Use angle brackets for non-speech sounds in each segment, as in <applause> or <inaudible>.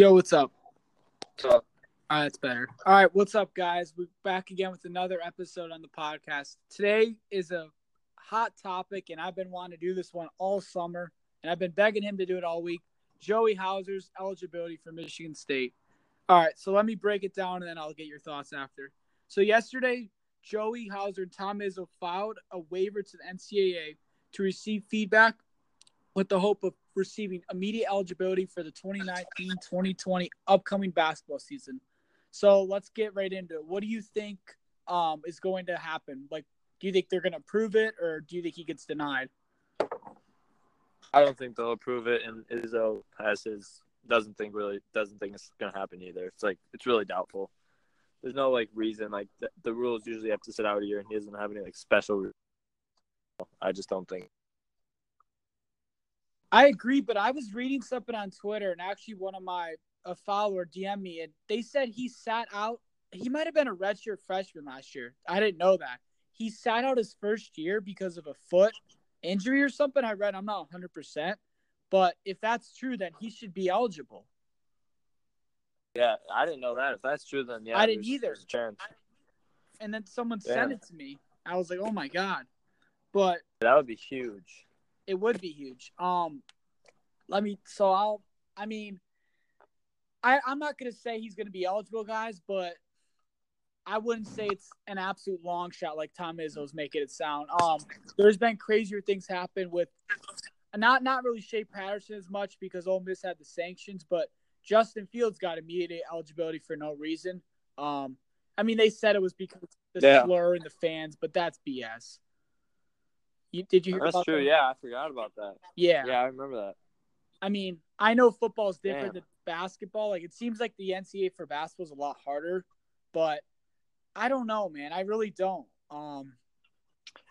Yo, what's up? What's up? Ah, all right, that's better. All right, what's up, guys? We're back again with another episode on the podcast. Today is a hot topic, and I've been wanting to do this one all summer, and I've been begging him to do it all week. Joey Hauser's eligibility for Michigan State. All right, so let me break it down, and then I'll get your thoughts after. So yesterday, Joey Hauser and Tom Izzo filed a waiver to the NCAA to receive feedback with the hope of receiving immediate eligibility for the 2019-2020 upcoming basketball season. So let's get right into it. What do you think um, is going to happen? Like, do you think they're going to approve it, or do you think he gets denied? I don't think they'll approve it, and Izzo has his doesn't think really doesn't think it's gonna happen either. It's like it's really doubtful. There's no like reason like the, the rules usually have to sit out a year, and he doesn't have any like special. I just don't think. I agree, but I was reading something on Twitter, and actually one of my a follower DM me, and they said he sat out. He might have been a redshirt freshman last year. I didn't know that. He sat out his first year because of a foot injury or something. I read. I'm not 100, percent but if that's true, then he should be eligible. Yeah, I didn't know that. If that's true, then yeah, I didn't either. There's a chance. And then someone Yeah. sent it to me. I was like, oh my god. But That would be huge. It would be huge. Um, let me. So I'll. I mean, I I'm not gonna say he's gonna be eligible, guys, but I wouldn't say it's an absolute long shot like Tom Izzo's making it sound. Um, there's been crazier things happen with not not really Shea Patterson as much because Ole Miss had the sanctions, but Justin Fields got immediate eligibility for no reason. Um, I mean, they said it was because of the Yeah. slur and the fans, but that's BS. You, did you hear That's true. that? Yeah, I forgot about that. Yeah. Yeah, I remember that. I mean, I know football's different Damn. than basketball. Like it seems like the NCAA for basketball is a lot harder, but I don't know, man. I really don't. Um,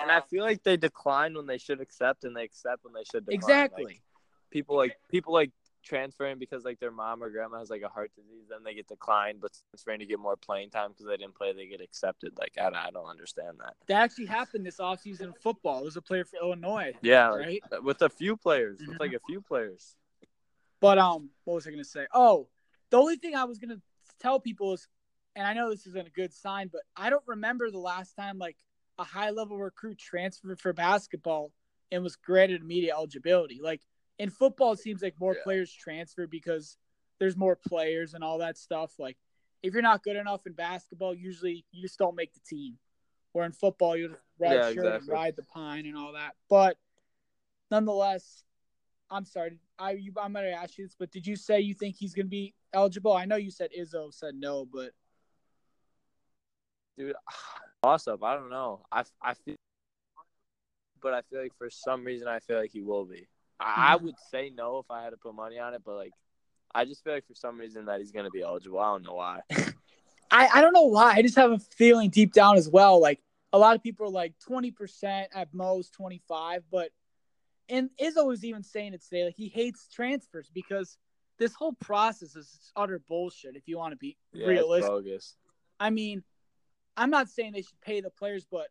And I feel like they decline when they should accept, and they accept when they should decline. exactly. Like, people like people like transferring because like their mom or grandma has like a heart disease, then they get declined, but transferring to get more playing time because they didn't play, they get accepted. Like I, I don't understand that. that actually happened this offseason in football. There was a player for Illinois, Yeah, like, right? with a few players, with like a few players. But um, what was I gonna say? Oh, the only thing I was gonna tell people is, and I know this isn't a good sign, but I don't remember the last time like a high level recruit transferred for basketball and was granted immediate eligibility. Like in football, it seems like more Yeah. players transfer because there's more players and all that stuff. Like if you're not good enough in basketball, usually you just don't make the team. or in football, you just red Yeah, shirt and ride the pine and all that. But nonetheless, I'm sorry. I you, I'm gonna ask you this, but did you say you think he's gonna be eligible? I know you said Izzo said no, but Dude, <sighs> up. I don't know. I, I feel, but I feel like for some reason I feel like he will be. I, I mm-hmm. would say no if I had to put money on it, but like, I just feel like for some reason that he's gonna be eligible. I don't know why. <laughs> I, I don't know why. I just have a feeling deep down as well. Like a lot of people are like 20% at most, 25. But and Izzo was even saying it today. Like he hates transfers because this whole process is utter bullshit. If you want to be Yeah, realistic. I mean, I'm not saying they should pay the players, but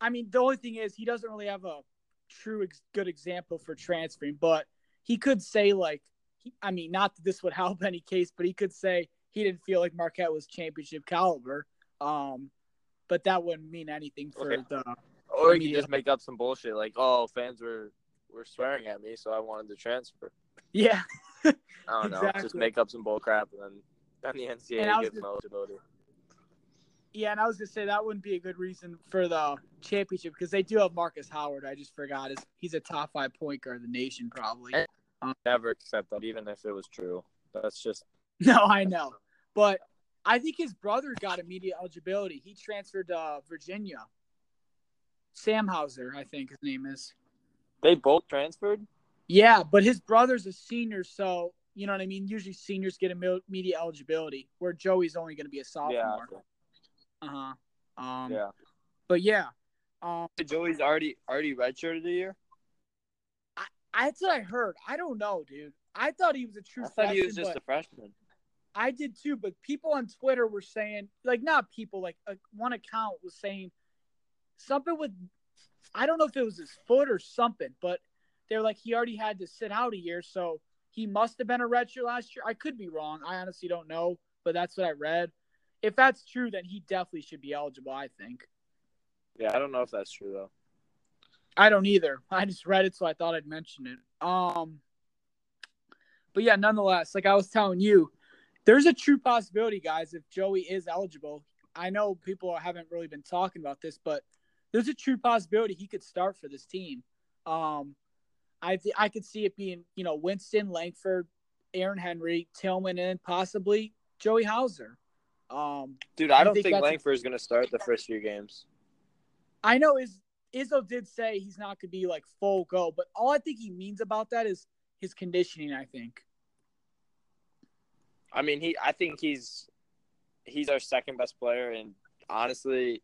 I mean, the only thing is he doesn't really have a true ex- good example for transferring. But he could say like, he, I mean, not that this would help <laughs> any case, but he could say he didn't feel like Marquette was championship caliber. Um, but that wouldn't mean anything for Okay. the. Or he could just make up some bullshit like, "Oh, fans were were swearing at me, so I wanted to transfer." Yeah, I don't know. Just make up some bull crap, and then then the NCAA gives eligibility. Yeah, and I was gonna say that wouldn't be a good reason for the championship because they do have Markus Howard. I just forgot. His, he's a top five point guard in the nation, probably. Never accept that, even if it was true. That's just <laughs> No, I know. But I think his brother got immediate eligibility. He transferred to uh, Virginia. Sam Hauser, I think his name is. they both transferred. Yeah, but his brother's a senior, so you know what I mean. Usually, seniors get imme- immediate eligibility, where Joey's only going to be a sophomore. Yeah, sophomore. Uh huh. Um, yeah. But yeah, um, Joey's already already redshirted a year. I, that's what I heard. I don't know, dude. I thought he was a true I thought freshman, he was just a freshman. I did too, but people on Twitter were saying, like, not people, like, uh, one account was saying something with, I don't know if it was his foot or something, but they're like, he already had to sit out a year, so he must have been a redshirt last year. I could be wrong. I honestly don't know, but that's what I read. If that's true, then he definitely should be eligible. I think. Yeah, I don't know if that's true though. I don't either. <laughs> I just read it, so I thought I'd mention it. Um, but yeah, nonetheless, like I was telling you, there's a true possibility, guys, if Joey is eligible. I know people haven't really been talking about this, but there's a true possibility he could start for this team. Um, I th- I could see it being you know Winston, Langford, Aaron Henry, Tillman, and possibly Joey Hauser. Um, Dude, I don't think think, Langford is going to start the first few games. I know is Izzo did say he's not going to be like full go, but all I think he means about that is his conditioning. I think. I mean, he. I think he's he's our second best player, and honestly,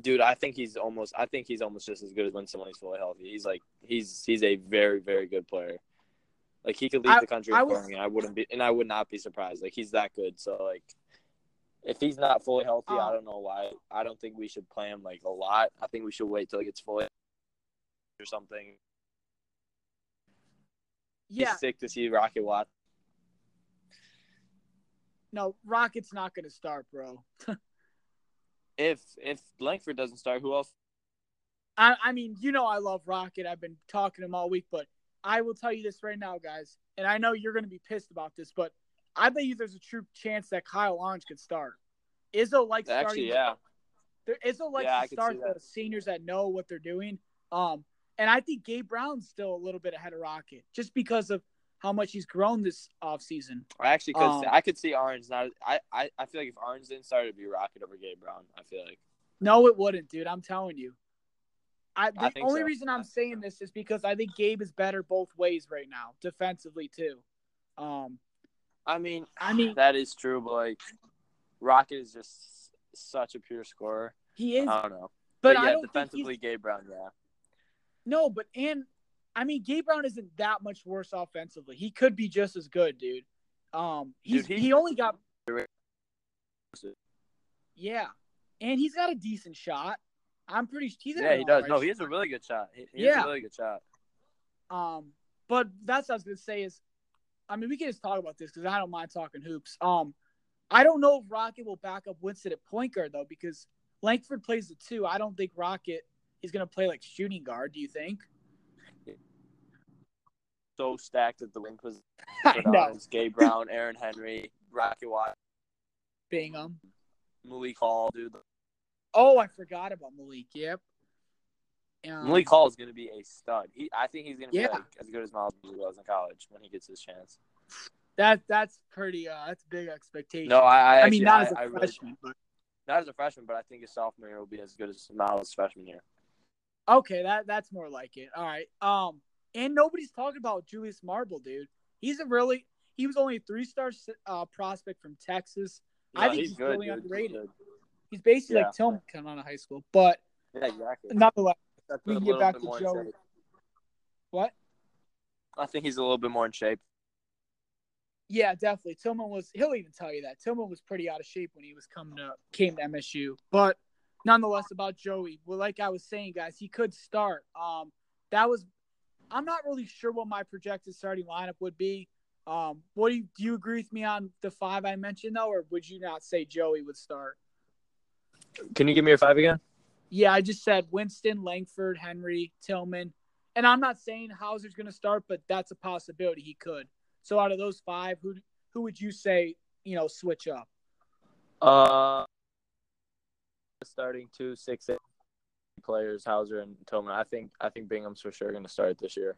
dude, I think he's almost. I think he's almost just as good as when someone's fully healthy. He's like he's he's a very very good player. Like he could lead I- the country I was- and I wouldn't be, and I would not be surprised. Like he's that good. So like, if he's not fully healthy, I Um, don't know why. I don't think we should play him like a lot. I think we should wait till he gets fully or something. Yeah, sick to see Rocket Watts. no, Rocket's not going to start, bro. If if Langford doesn't start, who else? I, I mean, you know, I love Rocket. I've been talking to him all week, but I will tell you this right now, guys, and I know you're going to be pissed about this, but I bet you there's a true chance that Kyle Ahrens could start. Izzo likes Actually, starting. yeah. There, Izzo likes Yeah, to start the seniors that know what they're doing. Um, and I think Gabe Brown's still a little bit ahead of Rocket just because of how much he's grown this offseason. I actually could. Um, I could see Ahrens. Not. I, I. I feel like if Orange didn't start, it'd be Rocket over Gabe Brown. I feel like. No, it wouldn't, dude. I'm telling you. I, the I only so. reason I'm saying this is because I think Gabe is better both ways right now, defensively too. Um, I mean, I mean, that is true, but like, Rocket is just such a pure scorer. he is, I don't know. but, But, I yeah, defensively, he's Gabe Brown. Yeah. no. But and I mean, Gabe Brown isn't that much worse offensively. He could be just as good, dude. Um, he's Dude, he, he- only got yeah, and he's got a decent shot. I'm pretty. He's Yeah, he does. alright No, he has shot. a really good shot. He, he Yeah. has a really good shot. Um, but that's what I was gonna say is, I mean, we can just talk about this because I don't mind talking hoops. Um, I don't know if Rocket will back up Winston at point guard though because Langford plays the two. I don't think Rocket is gonna play like shooting guard. Do you think? So stacked at the wing position. <laughs> I know. Ahrens, Gabe Brown, Aaron Henry, Rocket Watt, Bingham. Malik Hall, dude. Oh, I forgot about Malik. Yep. Um, Malik Hall is going to be a stud. He, I think he's going to be like, as good as Miles was in college when he gets his chance. That that's pretty. Uh, that's a big expectation. No, I, I, I actually, mean not I, as a I really- freshman, but not as a freshman, but I think his sophomore year will be as good as Miles' freshman year. okay, that that's more like it. All right. Um, and nobody's talking about Julius Marble, dude. He's a really. He was only a three-star uh, prospect from Texas. I think he's he's good, really dude. Underrated. good. He's basically Yeah. like Tillman coming out of high school, but Yeah, exactly. nonetheless, That's we can get back to more Joey. what? I think he's a little bit more in shape. Yeah, definitely. Tillman was. He'll even tell you that Tillman was pretty out of shape when he was coming to came to MSU. But nonetheless, about Joey, well, like I was saying, guys, he could start. Um, that was. I'm not really sure what my projected starting lineup would be. Um, what do you do? You agree with me on the five I mentioned though, or would you not say Joey would start? Can you give me your five again? Yeah, I just said Winston, Langford, Henry, Tillman, and I'm not saying Hauser's going to start, but that's a possibility he could. So out of those five, who who would you say you know switch up? Uh, starting two, six, eight players, Hauser and Tillman. I think I think Bingham's for sure going to start this year.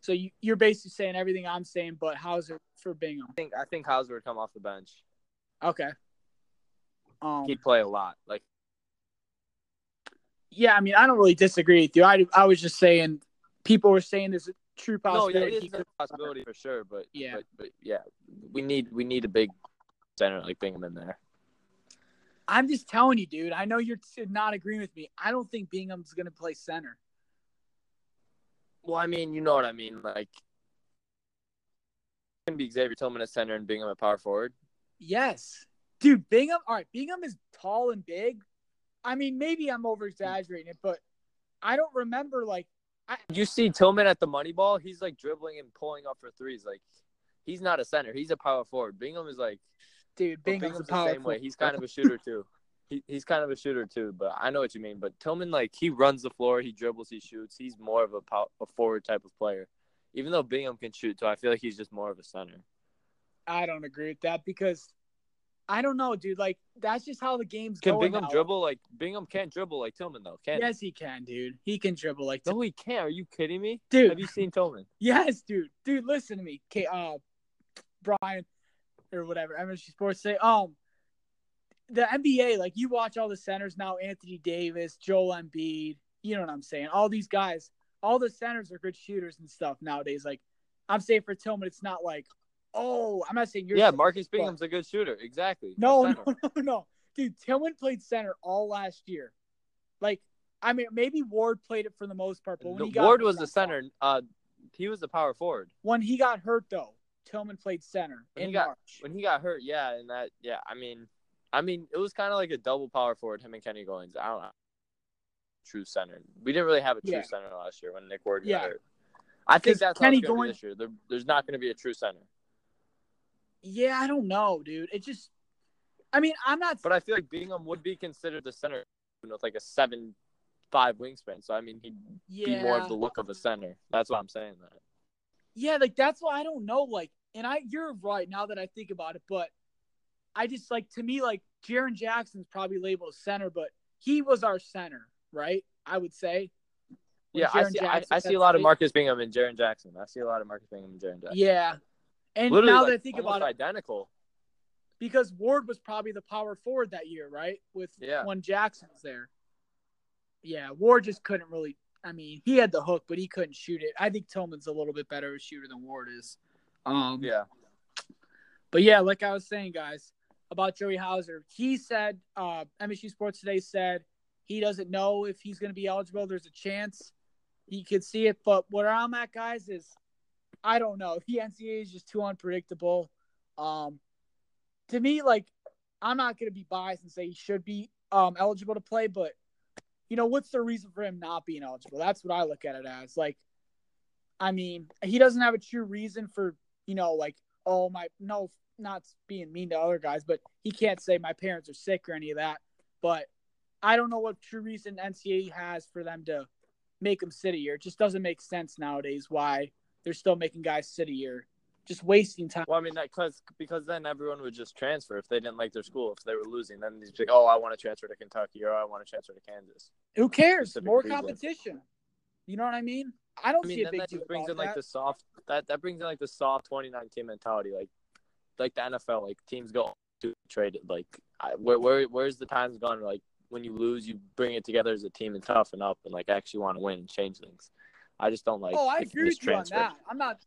So you, you're basically saying everything I'm saying, but Hauser for Bingham. I think I think Hauser would come off the bench. Okay. Um, He'd play a lot. Like yeah, I mean, I don't really disagree with you. I, I was just saying, people were saying there's a true no, yeah, possibility. it he a possibility for sure. But Yeah. but, but yeah, we need we need a big center like Bingham in there. I'm just telling you, dude. I know you're not agreeing with me. I don't think Bingham's going to play center. Well, I mean, you know what I mean. Like, gonna be Xavier Tillman at center and Bingham at power forward. Yes, dude. Bingham. All right, Bingham is tall and big. I mean, maybe I'm over exaggerating it, but I don't remember like I, you see Tillman at the Moneyball, he's like dribbling and pulling up for threes. Like he's not a center, he's a power forward. Bingham is like dude, Bingham's, Bingham's power the same way. He's kind of a shooter too. <laughs> He, he's kind of a shooter too, but I know what you mean. But Tillman, like he runs the floor, he dribbles, he shoots. He's more of a pow- a forward type of player. Even though Bingham can shoot, so I feel like he's just more of a center. I don't agree with that because I don't know, dude. Like that's just how the game's Can going. Can Bingham now. dribble like Bingham can't dribble like Tillman though? Can Yes, he can, dude. He can dribble like no, he can't. Are you kidding me? dude. Have you seen Tillman? <laughs> Yes, dude. Dude, listen to me. Okay, uh Brian or whatever, MSG Sports say, um the NBA, like you watch all the centers now, Anthony Davis, Joel Embiid, you know what I'm saying? All these guys, all the centers are good shooters and stuff nowadays. Like I'm saying for Tillman, it's not like, oh, I'm not saying you're yeah, Marcus Bingham's a good shooter. Exactly. no, <laughs> no, no, no. Dude, Tillman played center all last year. Like, I mean, maybe Ward played it for the most part, but when he got Ward was the center. Uh, he was the power forward. When he got hurt, though, Tillman played center When in he got- March. when he got hurt, yeah, and that, yeah, I mean, I mean, it was kind of like a double power forward, him and Kenny Goins. I don't know. True center. We didn't really have a true Yeah. center last year when Nick Ward got Yeah. hurt. I think that's Kenny how it's going to be this year. There, there's not going to be a true center. Yeah, I don't know, dude. It just, I mean, I'm not. But I feel like Bingham would be considered the center with like a seven five wingspan. So I mean, he'd yeah, be more of the look of a center. That's why I'm saying that. yeah, like that's why I don't know. Like, and I, you're right now that I think about it, but I just like to me, like Jaren Jackson's probably labeled a center, but he was our center, right? I would say. When Yeah, I see. I, I see a lot of Marcus Bingham and Jaren Jackson. I see a lot of Marcus Bingham and Jaren Jackson. Yeah, and Literally, now like, that I think about it, identical. because Ward was probably the power forward that year, right? With Yeah. when Jackson's there. Yeah, Ward just couldn't really. I mean, he had the hook, but he couldn't shoot it. I think Tillman's a little bit better a shooter than Ward is. Um, Yeah. But yeah, like I was saying, guys, about Joey Hauser, he said, uh, MSU Sports Today said he doesn't know if he's going to be eligible. There's a chance he could see it, but what I'm at, guys, is I don't know. The NCAA is just too unpredictable. Um, to me, like I'm not going to be biased and say he should be um, eligible to play, but you know, what's the reason for him not being eligible? That's what I look at it as. Like, I mean, he doesn't have a true reason for, you know, like, oh my, no, not being mean to other guys, but he can't say my parents are sick or any of that. But I don't know what true reason NCAA has for them to make him sit a year. It just doesn't make sense nowadays why they're still making guys sit a year, just wasting time. Well, I mean, that cause because then everyone would just transfer if they didn't like their school. If they were losing, then they'd be like, "Oh, I want to transfer to Kentucky," or "I want to transfer to Kansas." Who cares? More reason. competition. You know what I mean? I don't I mean, see a big that brings in like that. the soft that that brings in like the soft 2019 mentality, like like the NFL, like teams go to trade it. Like, I, where where where's the times gone? Like when you lose, you bring it together as a team and toughen up and like actually want to win and change things. I just don't like. oh, I agree with you on that. I'm not.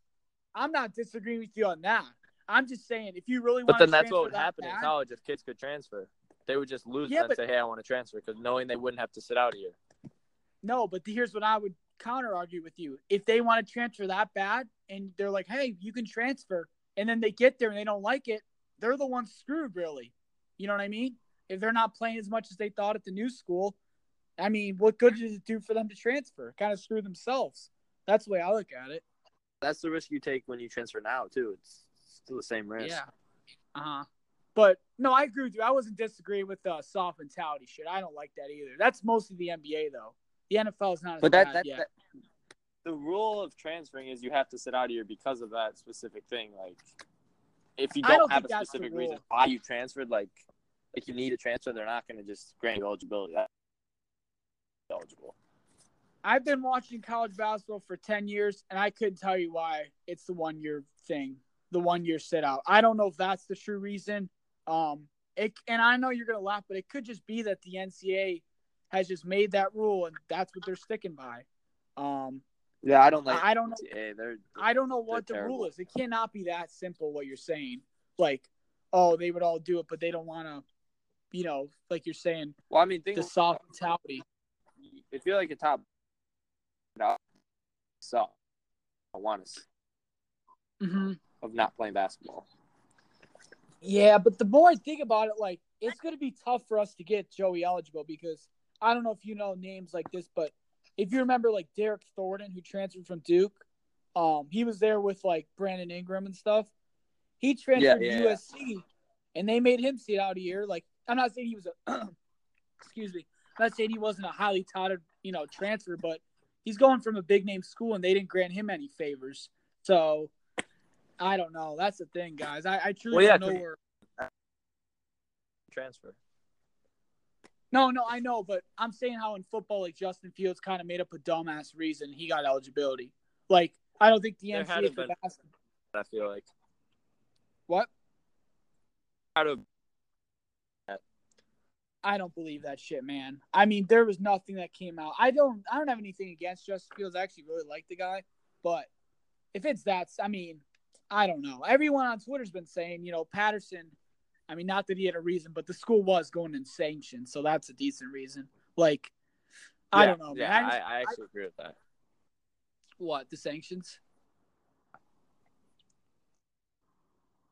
I'm not disagreeing with you on that. I'm just saying if you really want to. But then that's what would that happen in college if kids could transfer. They would just lose Yeah, and but- say, "Hey, I want to transfer," because knowing they wouldn't have to sit out a year. No, but here's what I would counter argue with you. If they want to transfer that bad and they're like, hey, you can transfer, and then they get there and they don't like it, they're the ones screwed, really. You know what I mean? If they're not playing as much as they thought at the new school, I mean, what good does it do for them to transfer? Kind of screw themselves. That's the way I look at it. That's the risk you take when you transfer now too. It's still the same risk. Yeah. Uh huh. But no, I agree with you. I wasn't disagreeing with the soft mentality shit. I don't like that either. That's mostly the NBA though. The NFL is not as But that, bad that, yet. that the rule of transferring is you have to sit out a year because of that specific thing. Like, if you don't, don't have a specific reason rule. why you transferred, like, if you need a transfer, they're not going to just grant you eligibility. That's eligible. I've been watching college basketball for 10 years, and I couldn't tell you why it's the one year thing, the one year sit out. I don't know if that's the true reason. Um, it, and I know you're going to laugh, but it could just be that the NCAA has just made that rule, and that's what they're sticking by. Um, Yeah, I don't like. I don't know. Yeah, they're. I don't know what the They're rule is. It cannot be that simple. What you're saying, like, oh, they would all do it, but they don't want to, you know, like you're saying, Well, I mean, think the soft mentality. If you're like a top, so I want to Mm-hmm. of not playing basketball. Yeah, but the more I think about it, like it's going to be tough for us to get Joey eligible because I don't know if you know names like this, but if you remember, like Derryck Thornton, who transferred from Duke, um, he was there with like Brandon Ingram and stuff. He transferred Yeah, to yeah, USC, and they made him sit out a year. Like I'm not saying he was a, <clears throat> excuse me, not saying he wasn't a highly touted, you know, transfer, but he's going from a big name school, and they didn't grant him any favors. So I don't know. That's the thing, guys. I, I truly Well, yeah, don't know where. Transfer. No, no, I know, but I'm saying how in football, like Justin Fields kind of made up a dumbass reason he got eligibility. Like I don't think the There NCAA been- I feel like What? out of I don't believe that shit, man. I mean, there was nothing that came out. I don't. I don't have anything against Justin Fields. I actually really like the guy, but if it's that, I mean, I don't know. Everyone on Twitter's been saying, you know, Patterson. I mean, not that he had a reason, but the school was going in sanctions, so that's a decent reason. Like, I don't know, Yeah, man. I I, just- I actually agree with that. What the sanctions?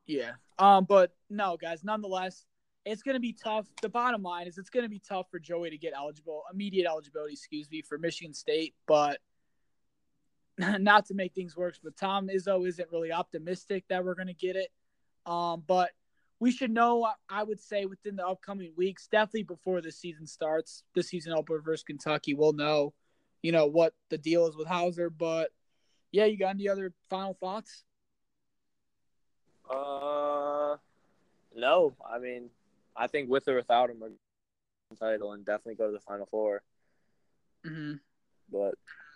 Yeah. Um. But no, guys. Nonetheless, it's going to be tough. The bottom line is it's going to be tough for Joey to get eligible, immediate eligibility, excuse me, for Michigan State. But <laughs> not to make things worse, but Tom Izzo isn't really optimistic that we're going to get it. Um. But we should know. I would say within the upcoming weeks, definitely before the season starts, the season opener versus Kentucky, we'll know you know what the deal is with Hauser. But yeah, you got any other final thoughts? Uh, no. I mean, I think with or without him, we're gonna win the title and definitely go to the final four. Mm-hmm. But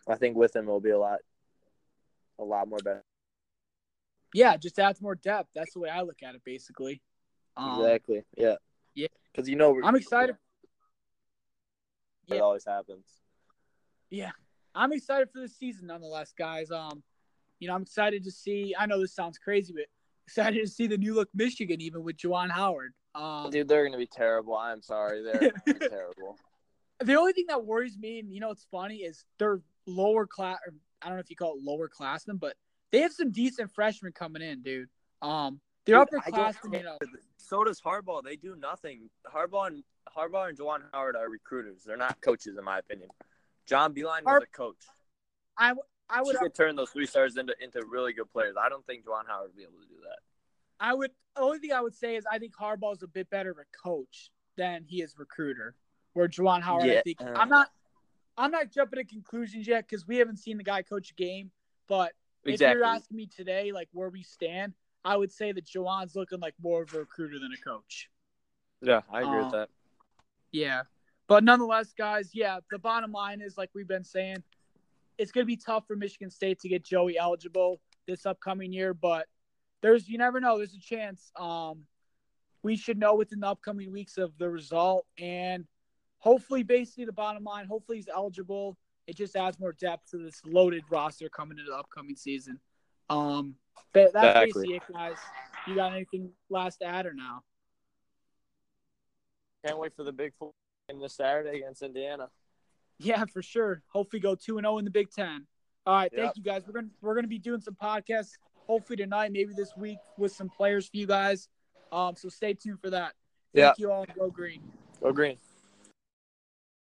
I think with him, it'll be a lot, a lot more better. Yeah, just adds more depth. That's the way I look at it, basically. Um, exactly. Yeah. yeah. Because you know, we're- I'm excited. It Yeah. always happens. Yeah, I'm excited for the season, nonetheless, guys. Um, you know, I'm excited to see. I know this sounds crazy, but excited to see the new look Michigan, even with Juwan Howard. Um, Dude, they're gonna be terrible. I'm sorry, they're gonna be <laughs> terrible. the only thing that worries me, and you know, what's funny is they're lower class. Or I don't know if you call it lower classmen, but they have some decent freshmen coming in, dude. Um, they're Dude, I don't upperclassmen, you know. So does Harbaugh. They do nothing. Harbaugh and Harbaugh and Juwan Howard are recruiters. They're not coaches, in my opinion. John Beilein was a coach. I I would He could turn those three stars into into really good players. I don't think Juwan Howard would be able to do that. I would only thing I would say is I think Harbaugh's a bit better of a coach than he is recruiter. Where Juwan Howard, I think I'm not I'm not jumping to conclusions yet because we haven't seen the guy coach a game. But if you're asking me today, like where we stand, I would say that Juwan's looking like more of a recruiter than a coach. Yeah, I agree Um, with that. Yeah. But nonetheless, guys, yeah, the bottom line is like we've been saying, it's gonna be tough for Michigan State to get Joey eligible this upcoming year, but there's you never know, there's a chance. Um we should know within the upcoming weeks of the result and hopefully basically the bottom line, hopefully he's eligible. It just adds more depth to this loaded roster coming into the upcoming season. Um but that's Exactly. basically it, guys. You got anything last to add or now? Can't wait for the big four game this Saturday against Indiana. Yeah, for sure. Hopefully go two and zero in the Big Ten. All right, thank Yep. you guys. We're gonna we're gonna be doing some podcasts hopefully tonight, maybe this week with some players for you guys. Um, so stay tuned for that. Thank Yeah. you all. Go green. Go green.